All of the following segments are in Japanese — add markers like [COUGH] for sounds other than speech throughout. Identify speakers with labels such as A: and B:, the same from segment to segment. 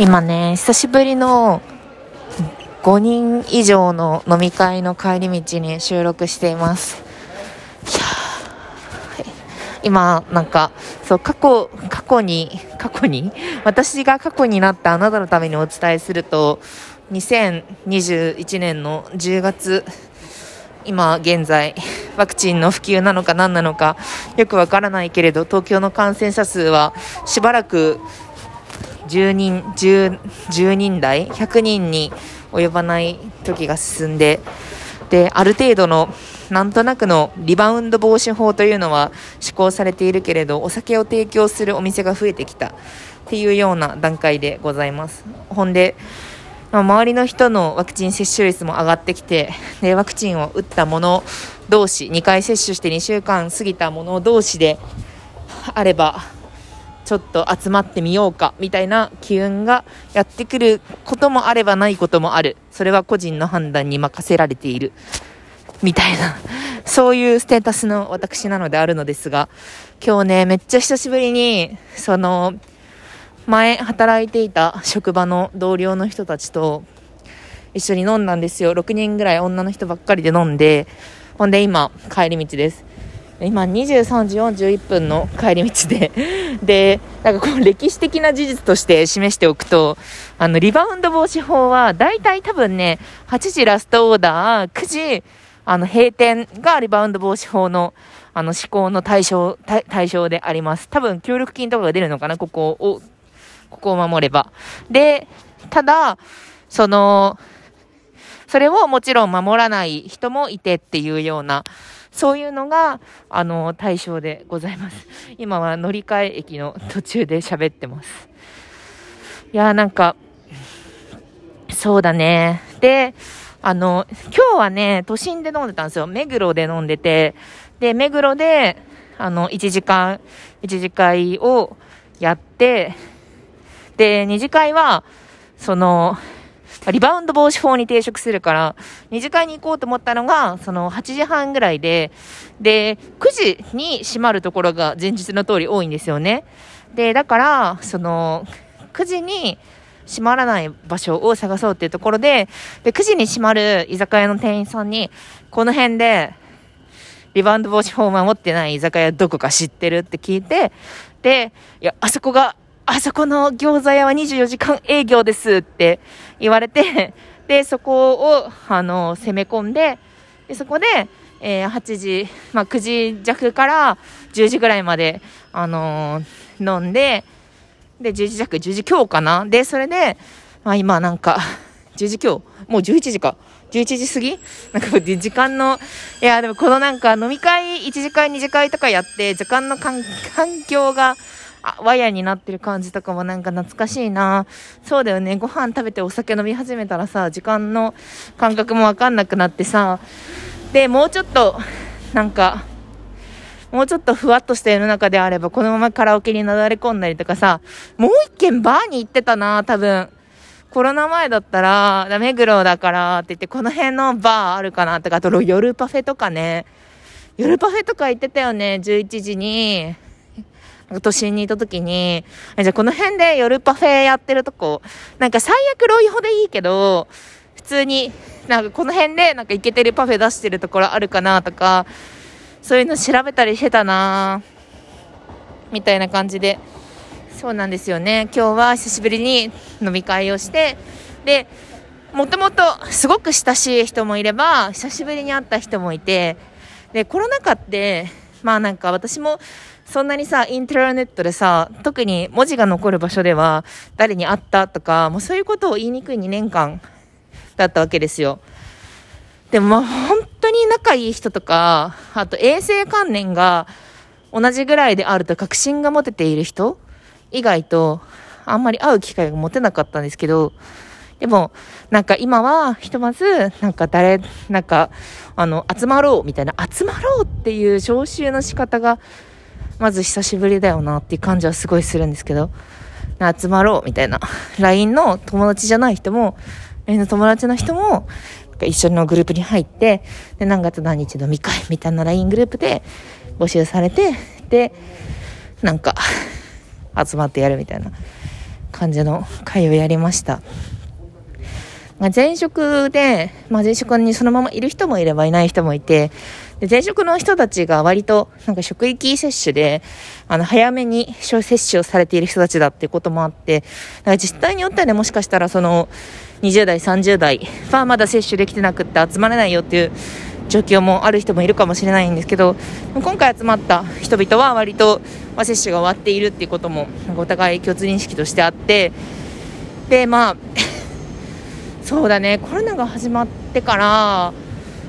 A: 今ね、久しぶりの5人以上の飲み会の帰り道に収録しています。今、なんか、そう、過去、過去に、過去に、私が過去になったあなたのためにお伝えすると、2021年の10月、今現在、ワクチンの普及なのか何なのかよくわからないけれど、東京の感染者数はしばらく10人、10, 10人台、100人に及ばない時が進んで、で、ある程度の、なんとなくのリバウンド防止法というのは施行されているけれど、お酒を提供するお店が増えてきたっていうような段階でございます。ほんで、周りの人のワクチン接種率も上がってきて、で、ワクチンを打った者同士、2回接種して2週間過ぎた者同士であれば、ちょっと集まってみようかみたいな機運がやってくることもあればないこともある。それは個人の判断に任せられている。みたいな、そういうステータスの私なのであるのですが、今日ね、めっちゃ久しぶりに、その、前働いていた職場の同僚の人たちと一緒に飲んだんですよ。6人ぐらい女の人ばっかりで飲んで、ほんで今、帰り道です。今23時41分の帰り道で [LAUGHS] で、なんかこう歴史的な事実として示しておくと、あの、リバウンド防止法は、大体多分ね、8時ラストオーダー、9時、あの、閉店がリバウンド防止法の、あの、施行の対象、対象であります。多分、協力金とかが出るのかな、ここを、ここを守れば。で、ただ、その、それをもちろん守らない人もいてっていうような、そういうのが、あの、対象でございます。今は乗り換え駅の途中で喋ってます。いやなんか、そうだね。で、あの、今日はね、都心で飲んでたんですよ。目黒で飲んでて、で、目黒で、あの、1時間、1次会をやって、で、2次会は、その、リバウンド防止法に抵触するから、2次会に行こうと思ったのが、その8時半ぐらいで、で、9時に閉まるところが前日の通り多いんですよね。で、だから、その、9時に閉まらない場所を探そうっていうところで、で、9時に閉まる居酒屋の店員さんに、この辺で、リバウンド防止法を守ってない居酒屋どこか知ってるって聞いて、で、いや、あそこがあそこの餃子屋は24時間営業ですって言われて、[LAUGHS] で、そこを、あの、攻め込んで、で、そこで、えー、8時、まあ、9時弱から10時ぐらいまで、あのー、飲んで、で、10時弱、10時今日かな？で、それで、まあ、今なんか、[LAUGHS] 10時今日もう11時か。11時過ぎ？なんか、時間の、いや、でもこのなんか飲み会、1次会、2次会とかやって、時間の環境が、ワイヤーになってる感じとかもなんか懐かしいな。そうだよね。ご飯食べてお酒飲み始めたらさ、時間の感覚もわかんなくなってさ。で、もうちょっと、なんか、もうちょっとふわっとした世の中であれば、このままカラオケになだれ込んだりとかさ、もう一軒バーに行ってたな、多分。コロナ前だったら、目黒だからって言って、この辺のバーあるかなとか、あと夜パフェとかね。夜パフェとか行ってたよね、11時に。都心にいた時に、じゃあこの辺で夜パフェやってるとこ、なんか最悪ロイホでいいけど、普通に、なんかこの辺でなんかイケてるパフェ出してるところあるかなとか、そういうの調べたりしてたなみたいな感じで。そうなんですよね。今日は久しぶりに飲み会をして、で、もともとすごく親しい人もいれば、久しぶりに会った人もいて、で、コロナ禍って、まあなんか私もそんなにさ、インターネットでさ、特に文字が残る場所では誰に会ったとか、もうそういうことを言いにくい2年間だったわけですよ。でもまあ本当に仲いい人とか、あと衛生観念が同じぐらいであると確信が持てている人以外とあんまり会う機会が持てなかったんですけど、でも、なんか今は、ひとまず、なんか誰、なんか、あの、集まろうみたいな、集まろうっていう招集の仕方が、まず久しぶりだよなっていう感じはすごいするんですけど、集まろうみたいな。LINE の友達じゃない人も、LINE の友達の人も、一緒のグループに入って、で、何月何日飲み会みたいな LINE グループで募集されて、で、なんか、集まってやるみたいな感じの会をやりました。まあ、前職で、まあ、前職にそのままいる人もいればいない人もいて、で前職の人たちが割となんか職域接種で、あの、早めに接種をされている人たちだっていうこともあって、だから実態によってはね、もしかしたらその、20代、30代はまだ接種できてなくって集まれないよっていう状況もある人もいるかもしれないんですけど、今回集まった人々は割と、まあ、接種が終わっているっていうことも、お互い共通認識としてあって、で、まあ、そうだね。コロナが始まってから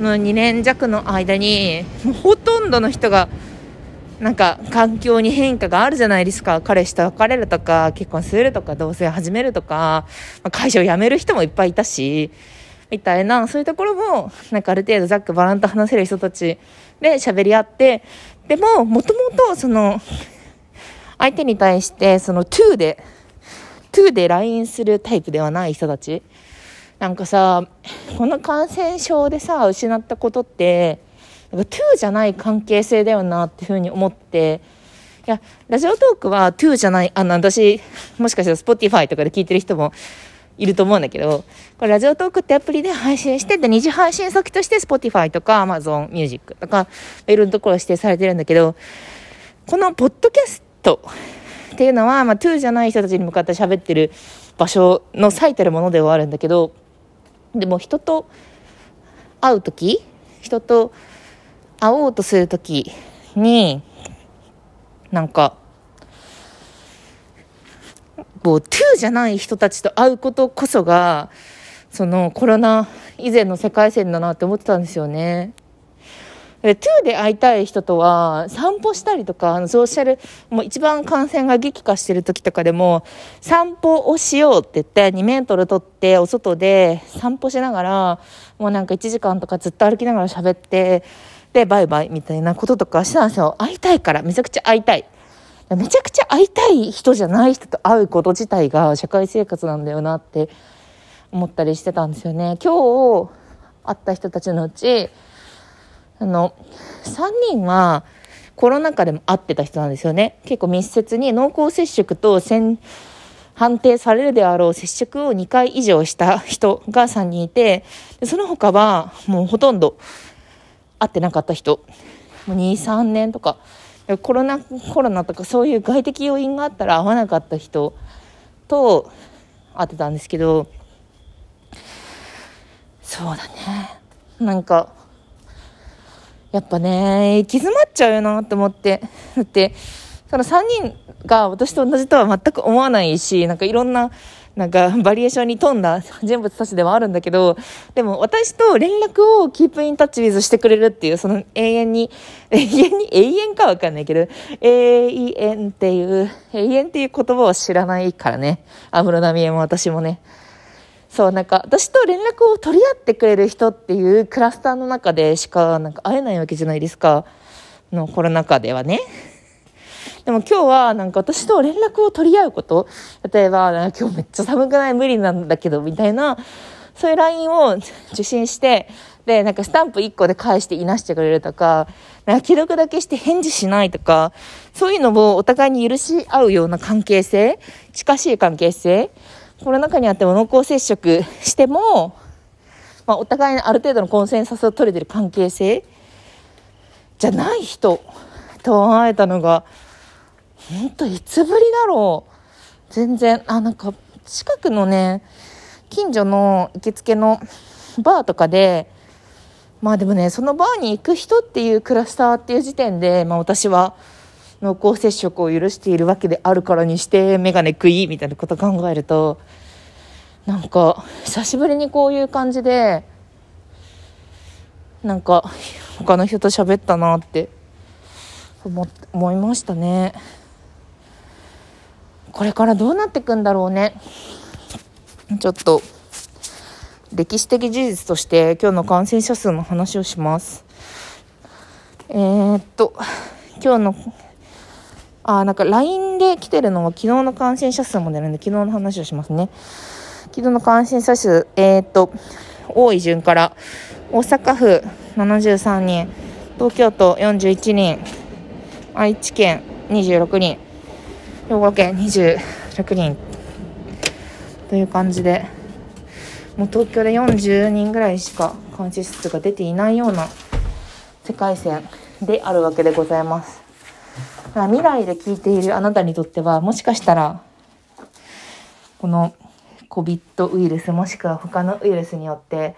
A: の2年弱の間にほとんどの人がなんか環境に変化があるじゃないですか。彼氏と別れるとか結婚するとか同棲始めるとか、ま、会社を辞める人もいっぱいいたしみたいなそういうところもなんかある程度ざっくばらんと話せる人たちで喋り合ってでももともとその相手に対してその2で2で LINE するタイプではない人たちなんかさ、この感染症でさ、失ったことって、なんか2じゃない関係性だよなっていうふうに思って、いや、ラジオトークは2じゃない、あの、私、もしかしたら Spotify とかで聞いてる人もいると思うんだけど、これラジオトークってアプリで配信して、で、二次配信先として Spotify とか Amazon Music とか、いろんなところ指定されてるんだけど、このポッドキャストっていうのは、まあ、2じゃない人たちに向かって喋ってる場所の最たるものではあるんだけど、でも人と会う時人と会おうとする時になんかこうトゥーじゃない人たちと会うことこそがそのコロナ以前の世界線だなって思ってたんですよね。2で会いたい人とは、散歩したりとか、ソーシャル、もう一番感染が激化してる時とかでも、散歩をしようって言って、2メートル取って、お外で散歩しながら、もうなんか1時間とかずっと歩きながら喋って、で、バイバイみたいなこととかしてたんですよ。会いたいから、めちゃくちゃ会いたい。めちゃくちゃ会いたい人じゃない人と会うこと自体が社会生活なんだよなって思ったりしてたんですよね。今日会った人たちのうち、あの、3人はコロナ禍でも会ってた人なんですよね。結構密接に濃厚接触と判定されるであろう接触を2回以上した人が3人いて、その他はもうほとんど会ってなかった人。もう2、3年とか、コロナ、コロナとかそういう外的要因があったら会わなかった人と会ってたんですけど、そうだね。なんか、やっぱね、行き詰まっちゃうよなって思って。だって、その3人が私と同じとは全く思わないし、なんかいろんな、なんかバリエーションに富んだ人物たちではあるんだけど、でも私と連絡をキープインタッチウィズしてくれるっていう、その永遠に、[LAUGHS] 永遠に、永遠かわかんないけど、永遠っていう、永遠っていう言葉を知らないからね。安室奈美恵も私もね。そう、なんか、私と連絡を取り合ってくれる人っていうクラスターの中でしか、なんか会えないわけじゃないですか。のコロナ禍ではね。でも今日はなんか私と連絡を取り合うこと、例えば、今日めっちゃ寒くない？無理なんだけど、みたいな、そういう LINE を受信して、で、なんかスタンプ1個で返していなしてくれるとか、なんか既読だけして返事しないとか、そういうのをお互いに許し合うような関係性、近しい関係性、コロナ禍にあっても濃厚接触しても、まあ、お互いにある程度のコンセンサスを取れてる関係性じゃない人と会えたのが、本当いつぶりだろう。全然、あ、なんか、近くのね、近所の行きつけのバーとかで、まあでもね、そのバーに行く人っていうクラスターっていう時点で、まあ私は、濃厚接触を許しているわけであるからにして眼鏡食いみたいなこと考えるとなんか久しぶりにこういう感じでなんか他の人と喋ったなって思思いましたね。これからどうなっていくんだろうね。ちょっと歴史的事実として今日の感染者数の話をします。えー、っと今日のあ、なんか LINE で来てるのは昨日の感染者数も出るんで、昨日の話をしますね。昨日の感染者数、えー、っと、多い順から、大阪府73人、東京都41人、愛知県26人、兵庫県26人という感じでもう東京で40人ぐらいしか監視数が出ていないような世界線であるわけでございます。未来で聞いているあなたにとってはもしかしたらこの COVID ウイルスもしくは他のウイルスによって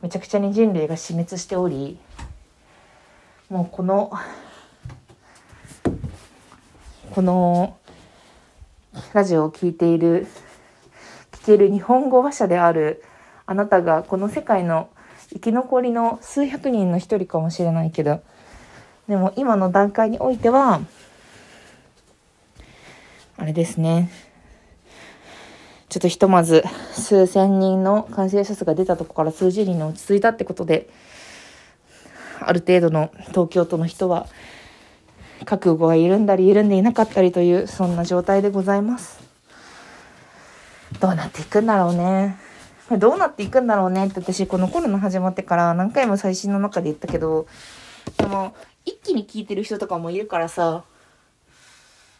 A: めちゃくちゃに人類が死滅しておりもうこのこのラジオを聴いている聞ける日本語話者であるあなたがこの世界の生き残りの数百人の一人かもしれないけどでも今の段階においてはあれですね。ちょっとひとまず数千人の感染者数が出たとこから数十人に落ち着いたってことである程度の東京都の人は覚悟が緩んだり緩んでいなかったりというそんな状態でございます。どうなっていくんだろうね。どうなっていくんだろうねって私このコロナ始まってから何回も最新の中で言ったけどでも一気に聞いてる人とかもいるからさ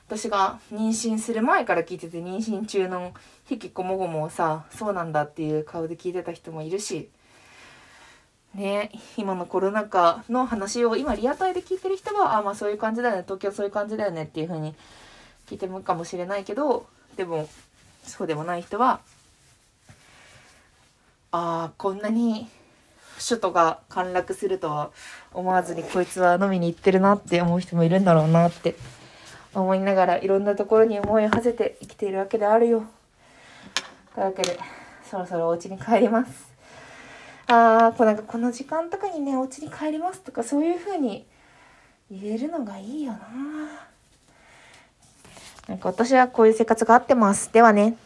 A: 私が妊娠する前から聞いてて妊娠中の引きこもごもをさそうなんだっていう顔で聞いてた人もいるしね今のコロナ禍の話を今リアタイで聞いてる人はあまあそういう感じだよね東京そういう感じだよねっていう風に聞いてもかもしれないけどでもそうでもない人はああこんなに首都が陥落するとは思わずにこいつは飲みに行ってるなって思う人もいるんだろうなって思いながらいろんなところに思いを馳せて生きているわけであるよ。というわけでそろそろお家に帰ります。あーこうなんかこの時間とかにねお家に帰りますとかそういう風に言えるのがいいよななんか私はこういう生活があってます。ではね。